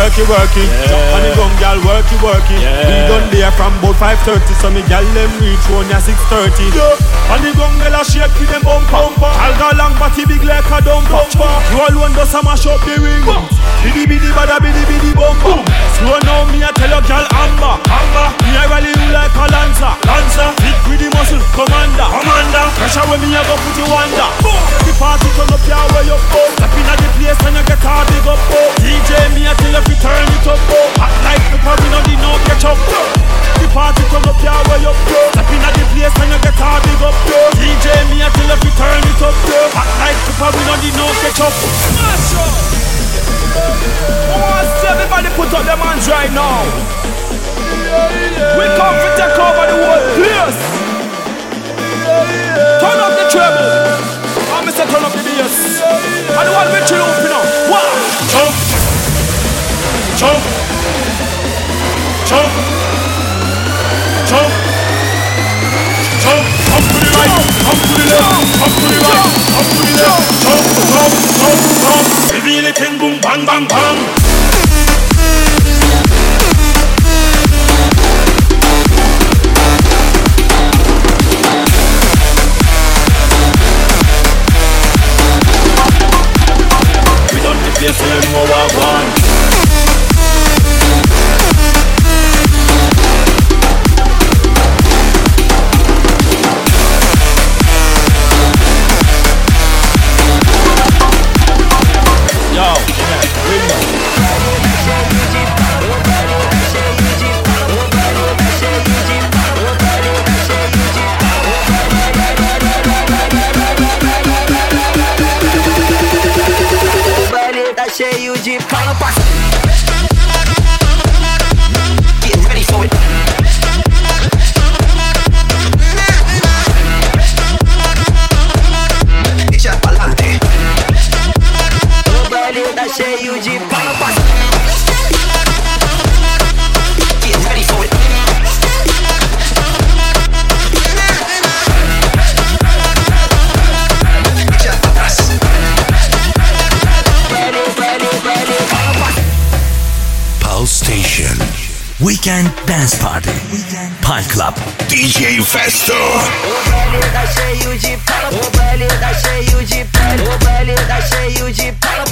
work it, work it. Jump on the gun, girl, work it, work it. We done there from about 5.30, so me girl them reach one at 6.30. Yeah. On the gun, girl, I shake with them bump bumper. I'll go long, body big like a dump bumper. You all want to summer shop the ring. Biddy biddy bada biddy biddy bumper. Slow now, me I tell you, girl, amber, amber. Me I rally you like a lancer, lancer. Big the muscle, commander, commander. Pressure when me I go put you under. The party turn up, yeah, where you go. Step in at the place and you get all big up, oh. DJ me I tell you turn it up, oh. Hot like pepper, we no need no ketchup. The party turn up, yeah, where you go. Step in at the place and you get all big up, oh. DJ me I tell you turn it up, oh. Hot like pepper, we no need no ketchup. Smash up. Oh, see everybody put up their hands right now. We come to take over the whole place. Turn up the treble. I'm Mr. Turn up the bass. Want to be chill up, you. Wow. Jump. Jump. Jump. Jump. Jump. Come to the right. Come to the left. Come to the right. Come to the left. Jump. Jump. Jump. Jump. Reveal it in boom. Bang. Bang. Bang. Weekend Dance Party. Pal Club. DJ Festo. O baile tá cheio de pala, o baile tá cheio de pala, o baile tá cheio de pala,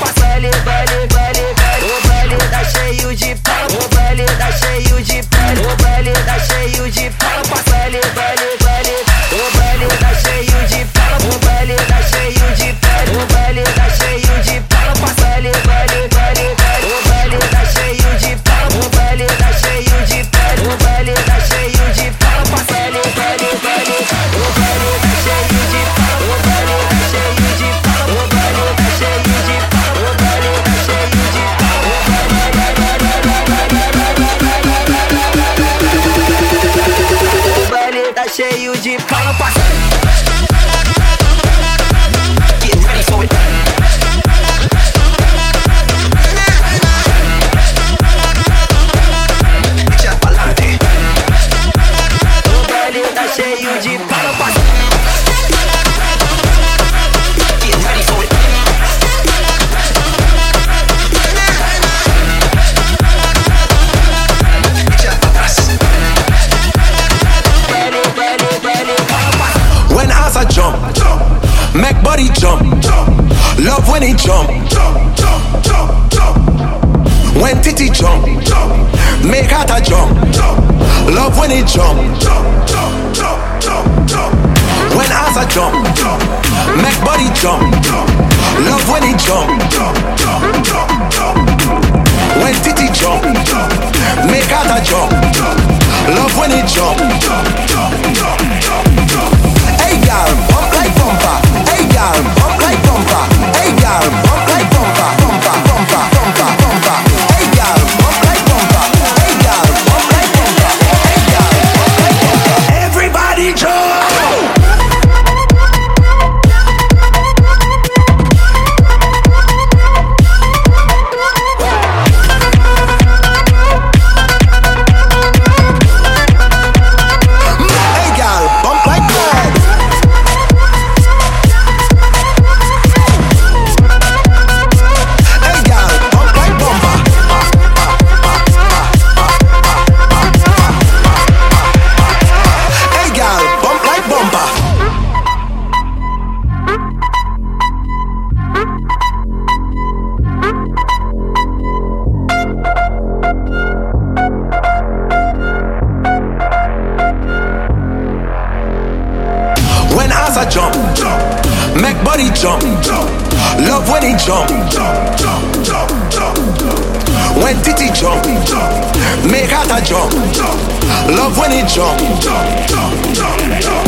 jump. Make out a jump. jump. Love when it jump. jump, jump, jump, jump.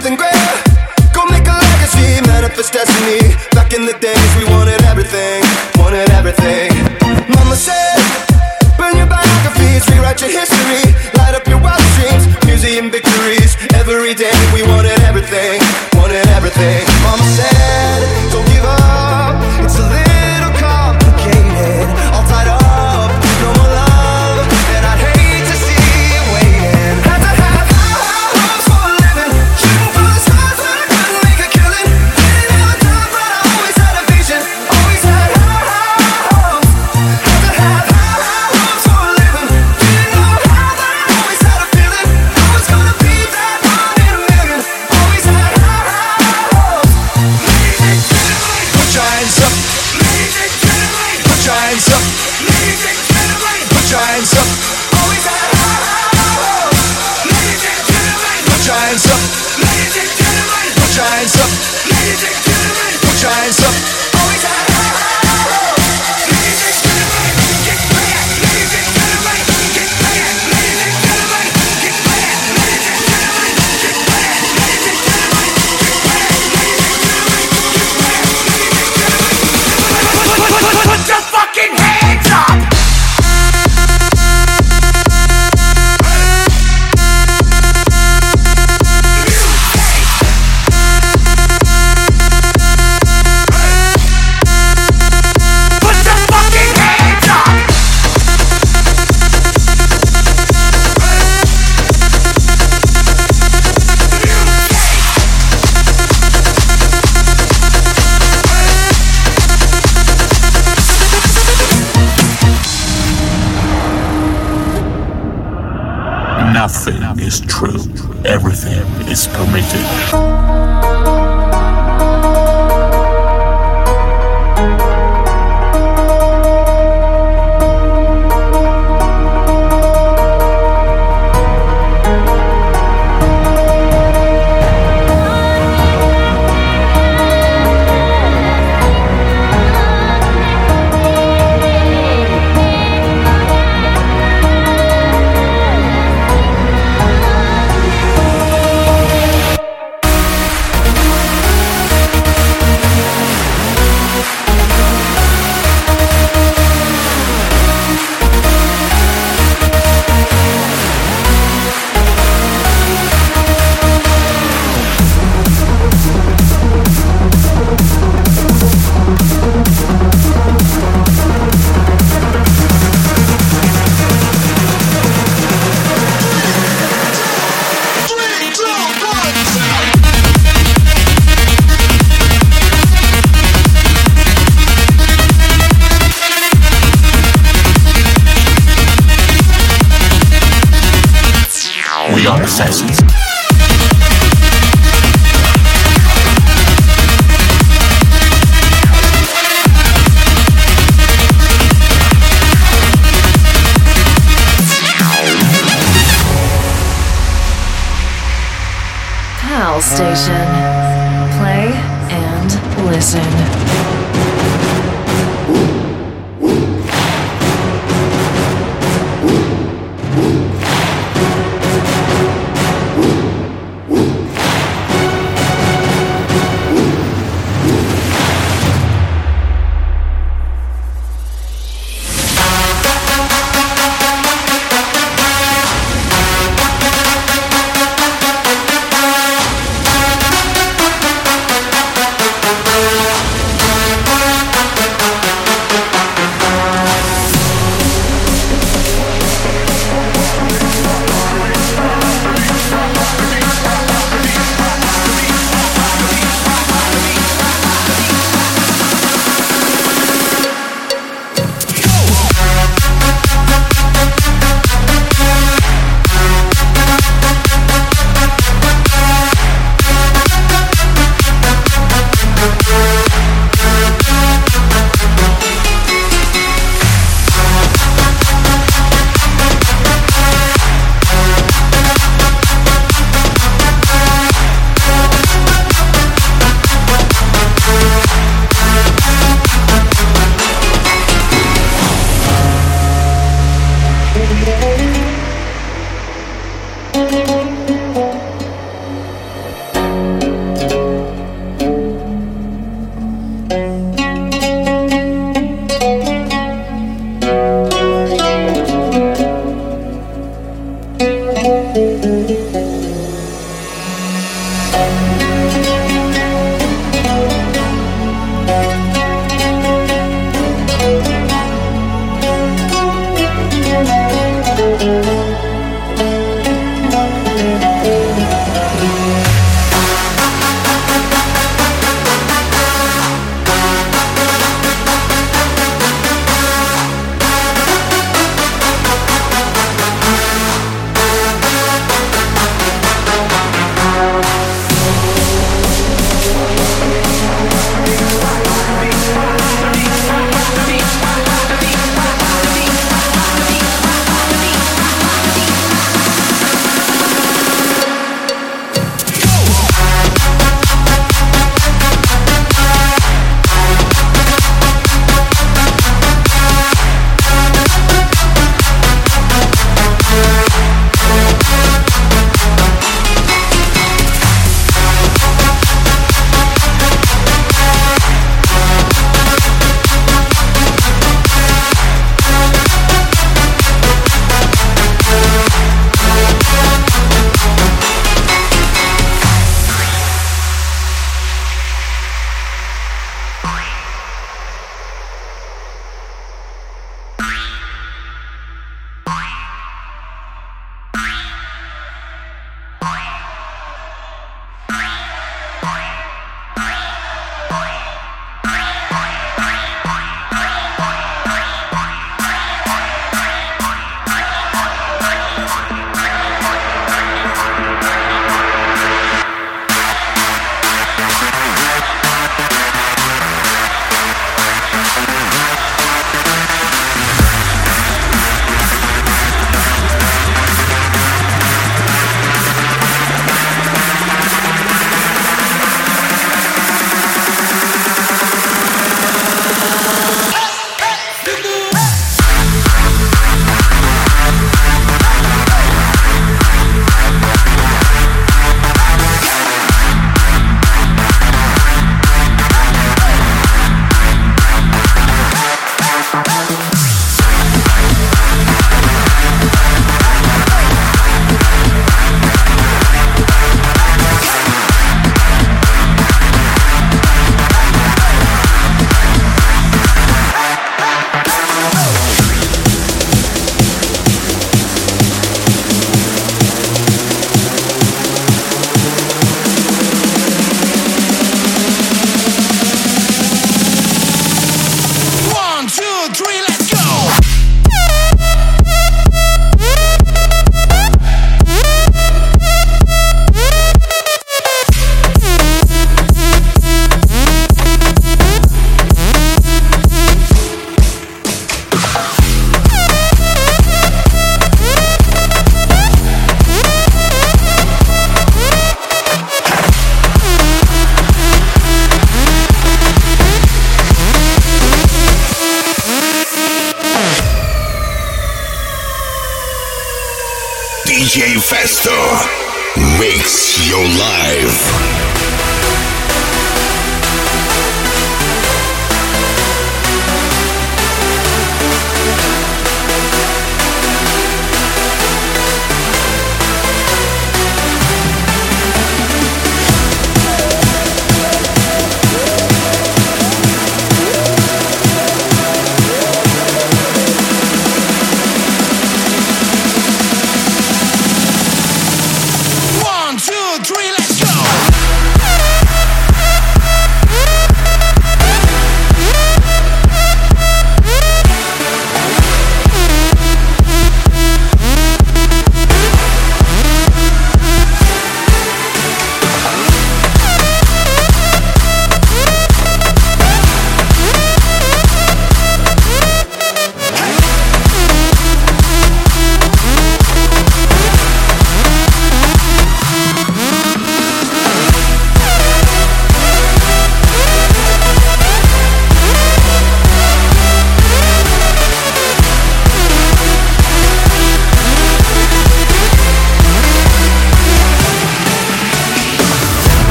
something great. Nothing is true. Everything is permitted. Are. Pal Station.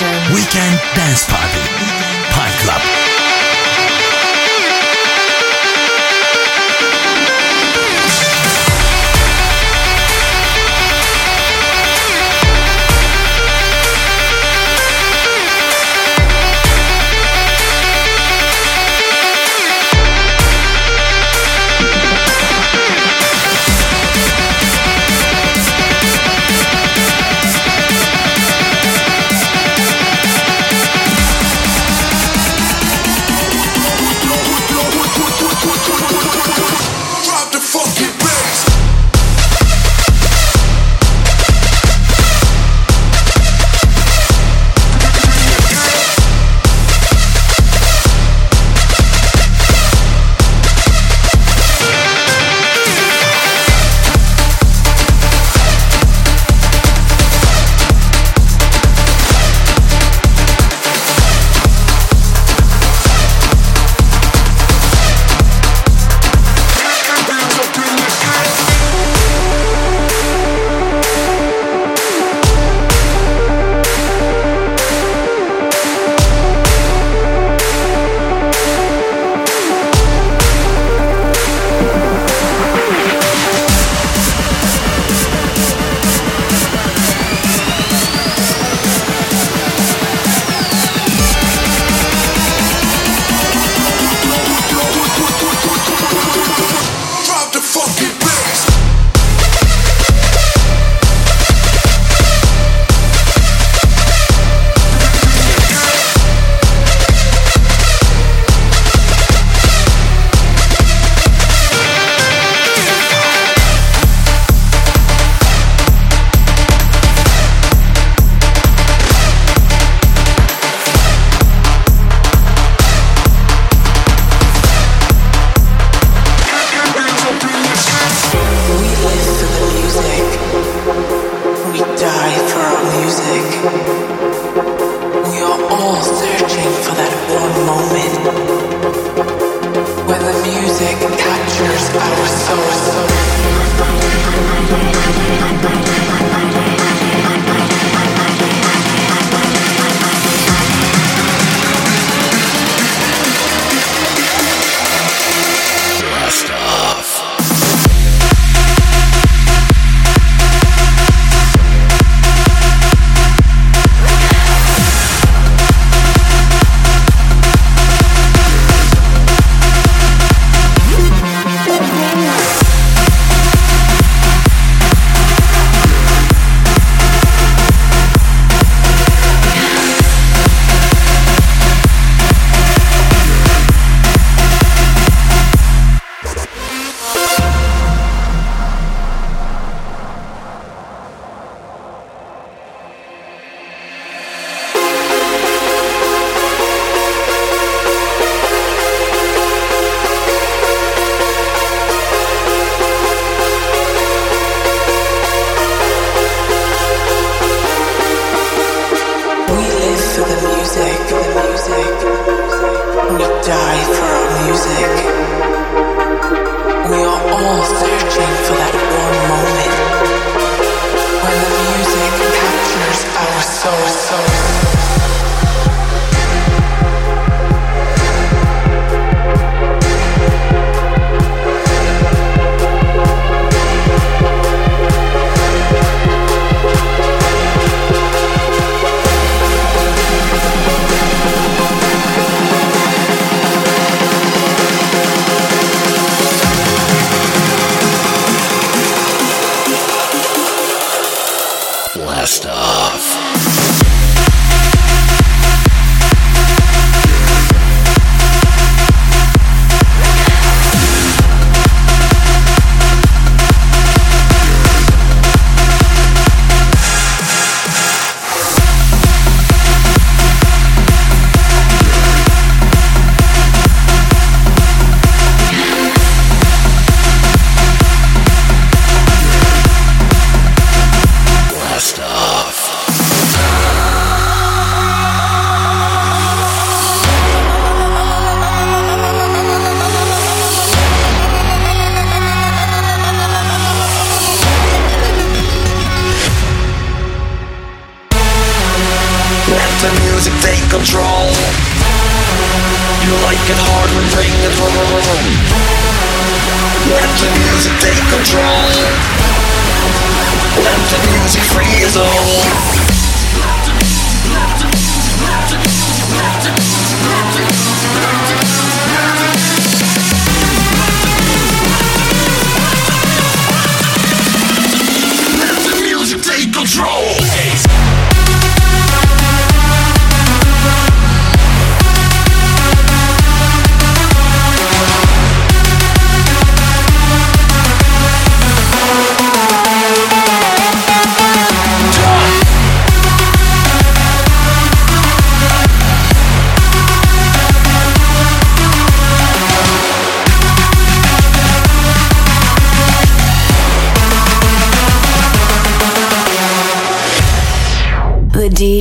Weekend Dance Party. Pine Club.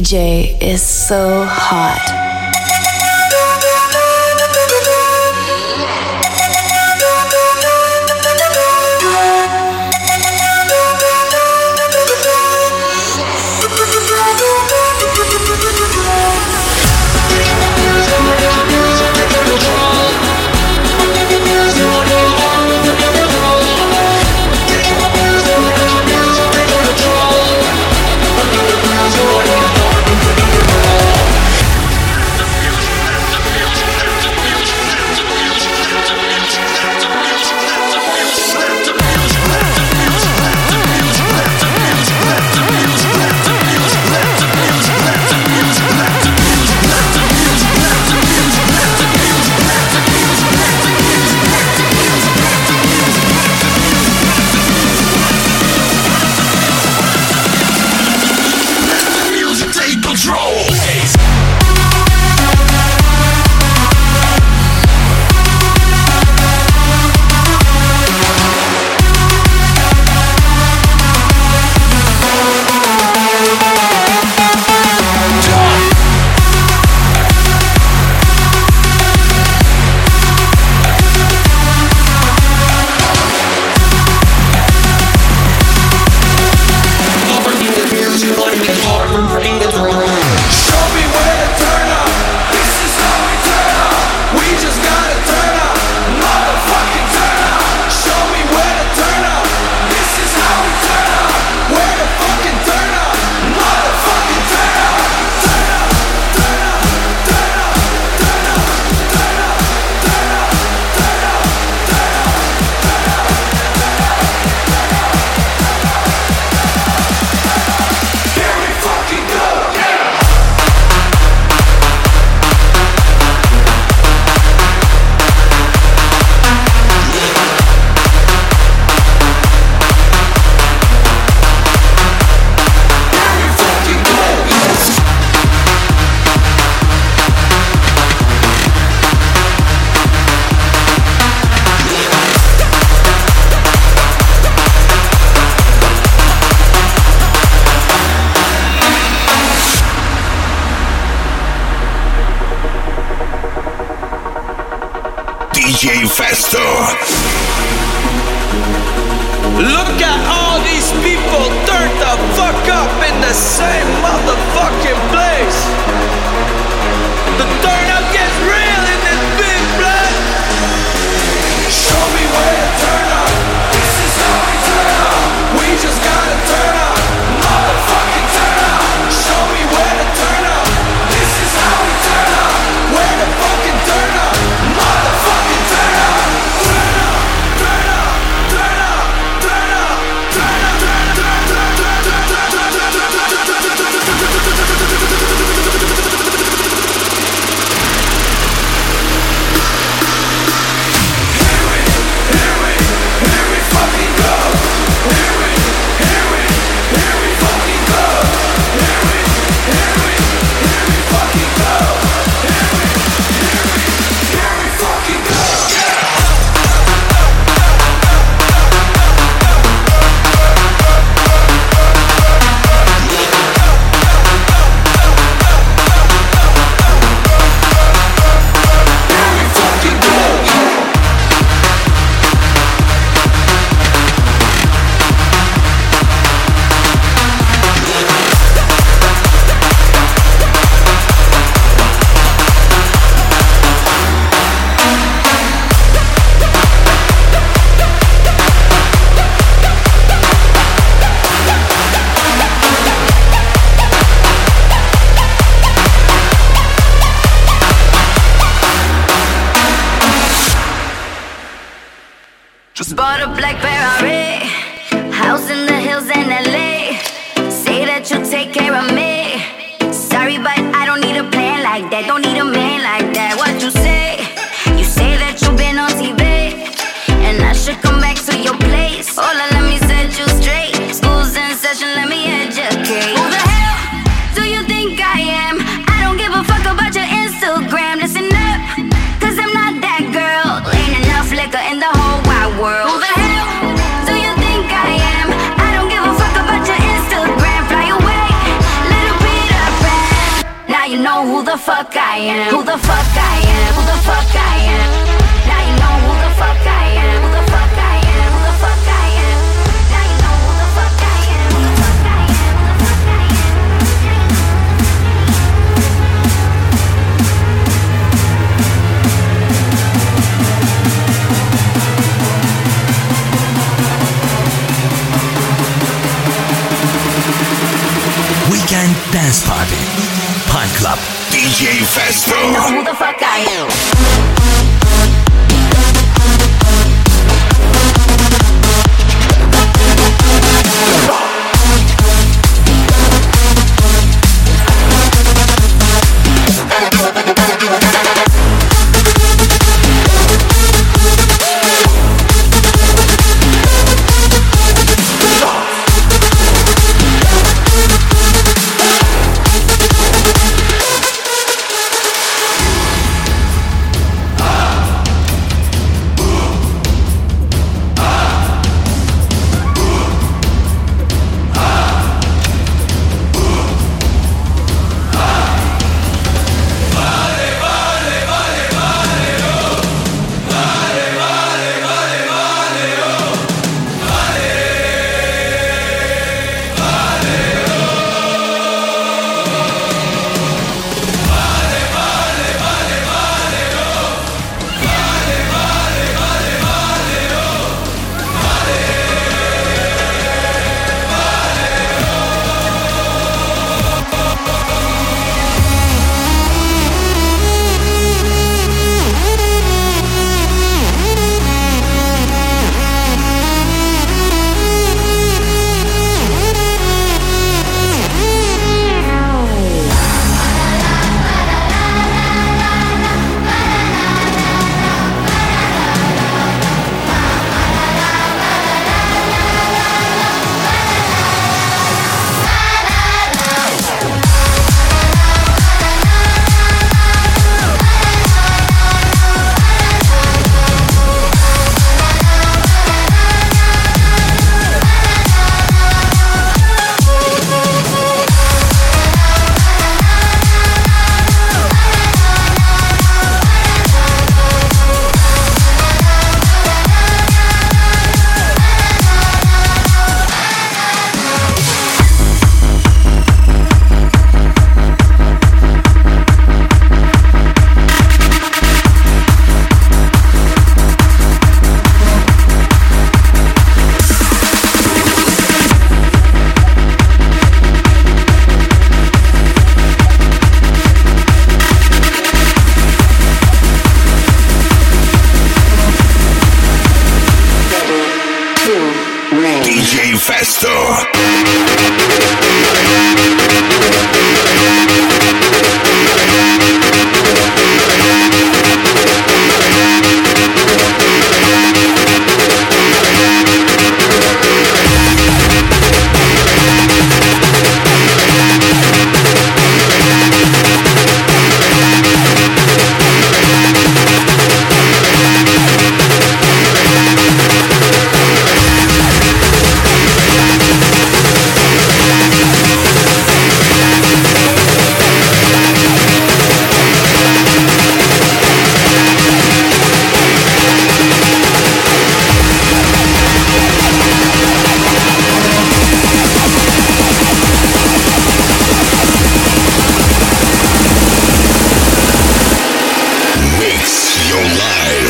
DJ is so hot. Dance Party. Pine Club. DJ Festo. You know who the fuck I am.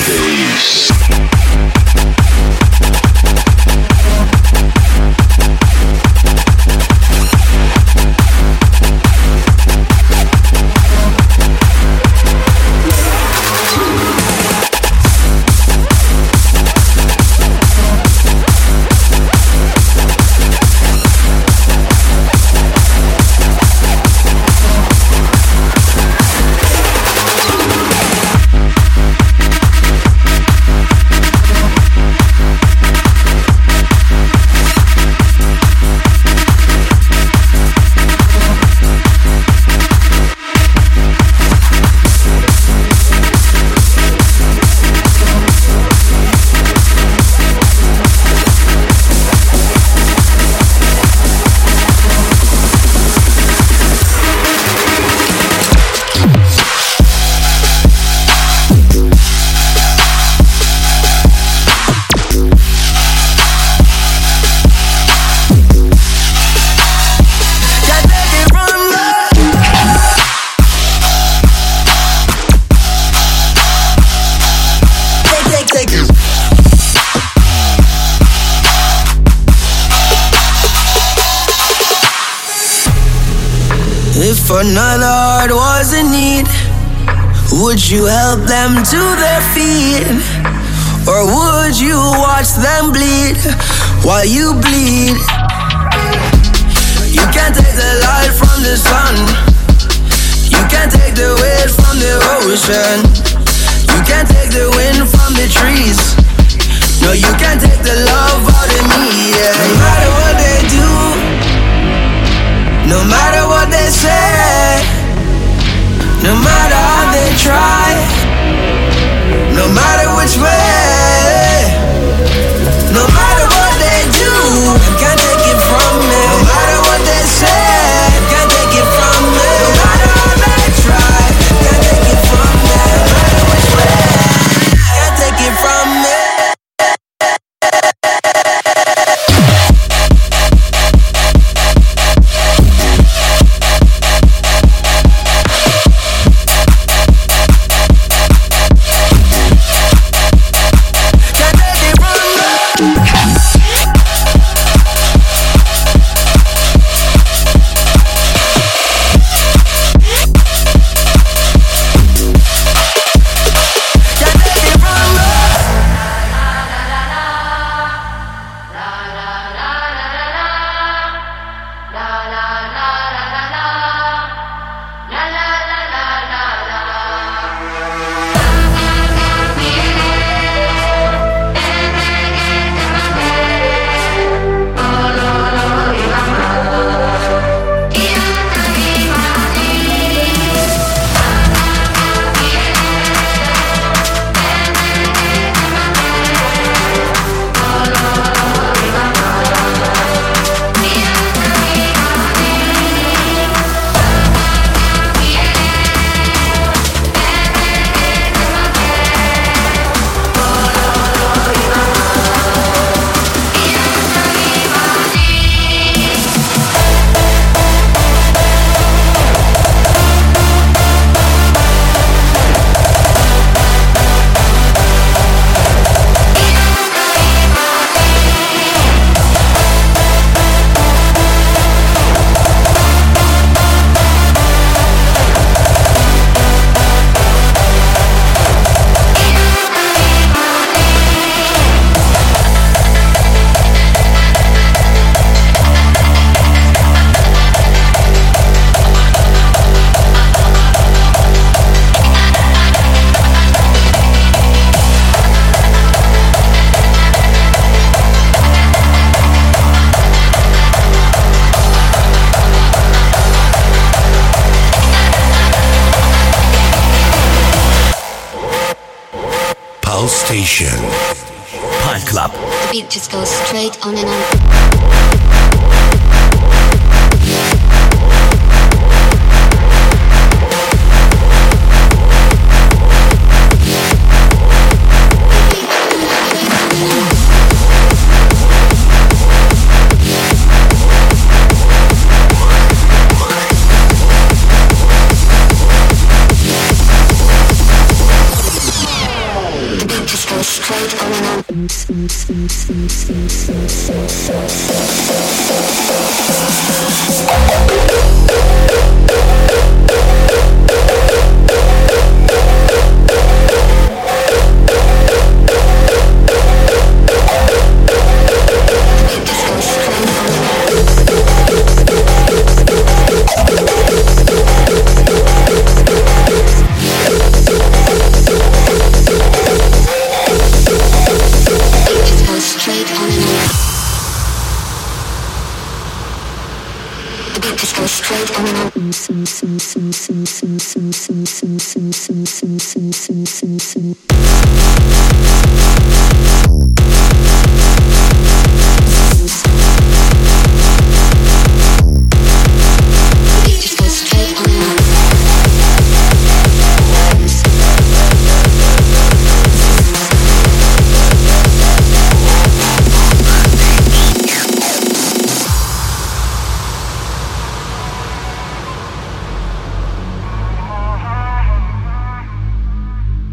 Life. Just goes straight on.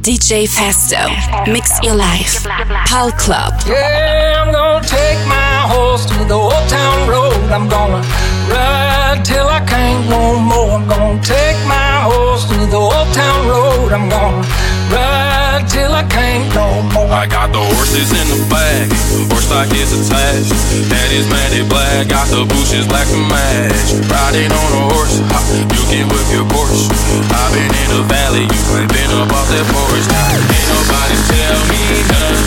DJ Festo. Mix your life. Pal Club. Yeah, I'm gonna take my horse to the old town road. I'm gonna ride till I can't no more. I'm gonna take my horse to the old town road. I'm gonna ride till I can't no more. I got the horses in the back, horse stock is attached. Is matted black, got the bushes black to match. Riding on a horse, ha, you can whip your Porsche. I've been in the valley, you ain't been up off that porch. Now, ain't nobody tell me nothing.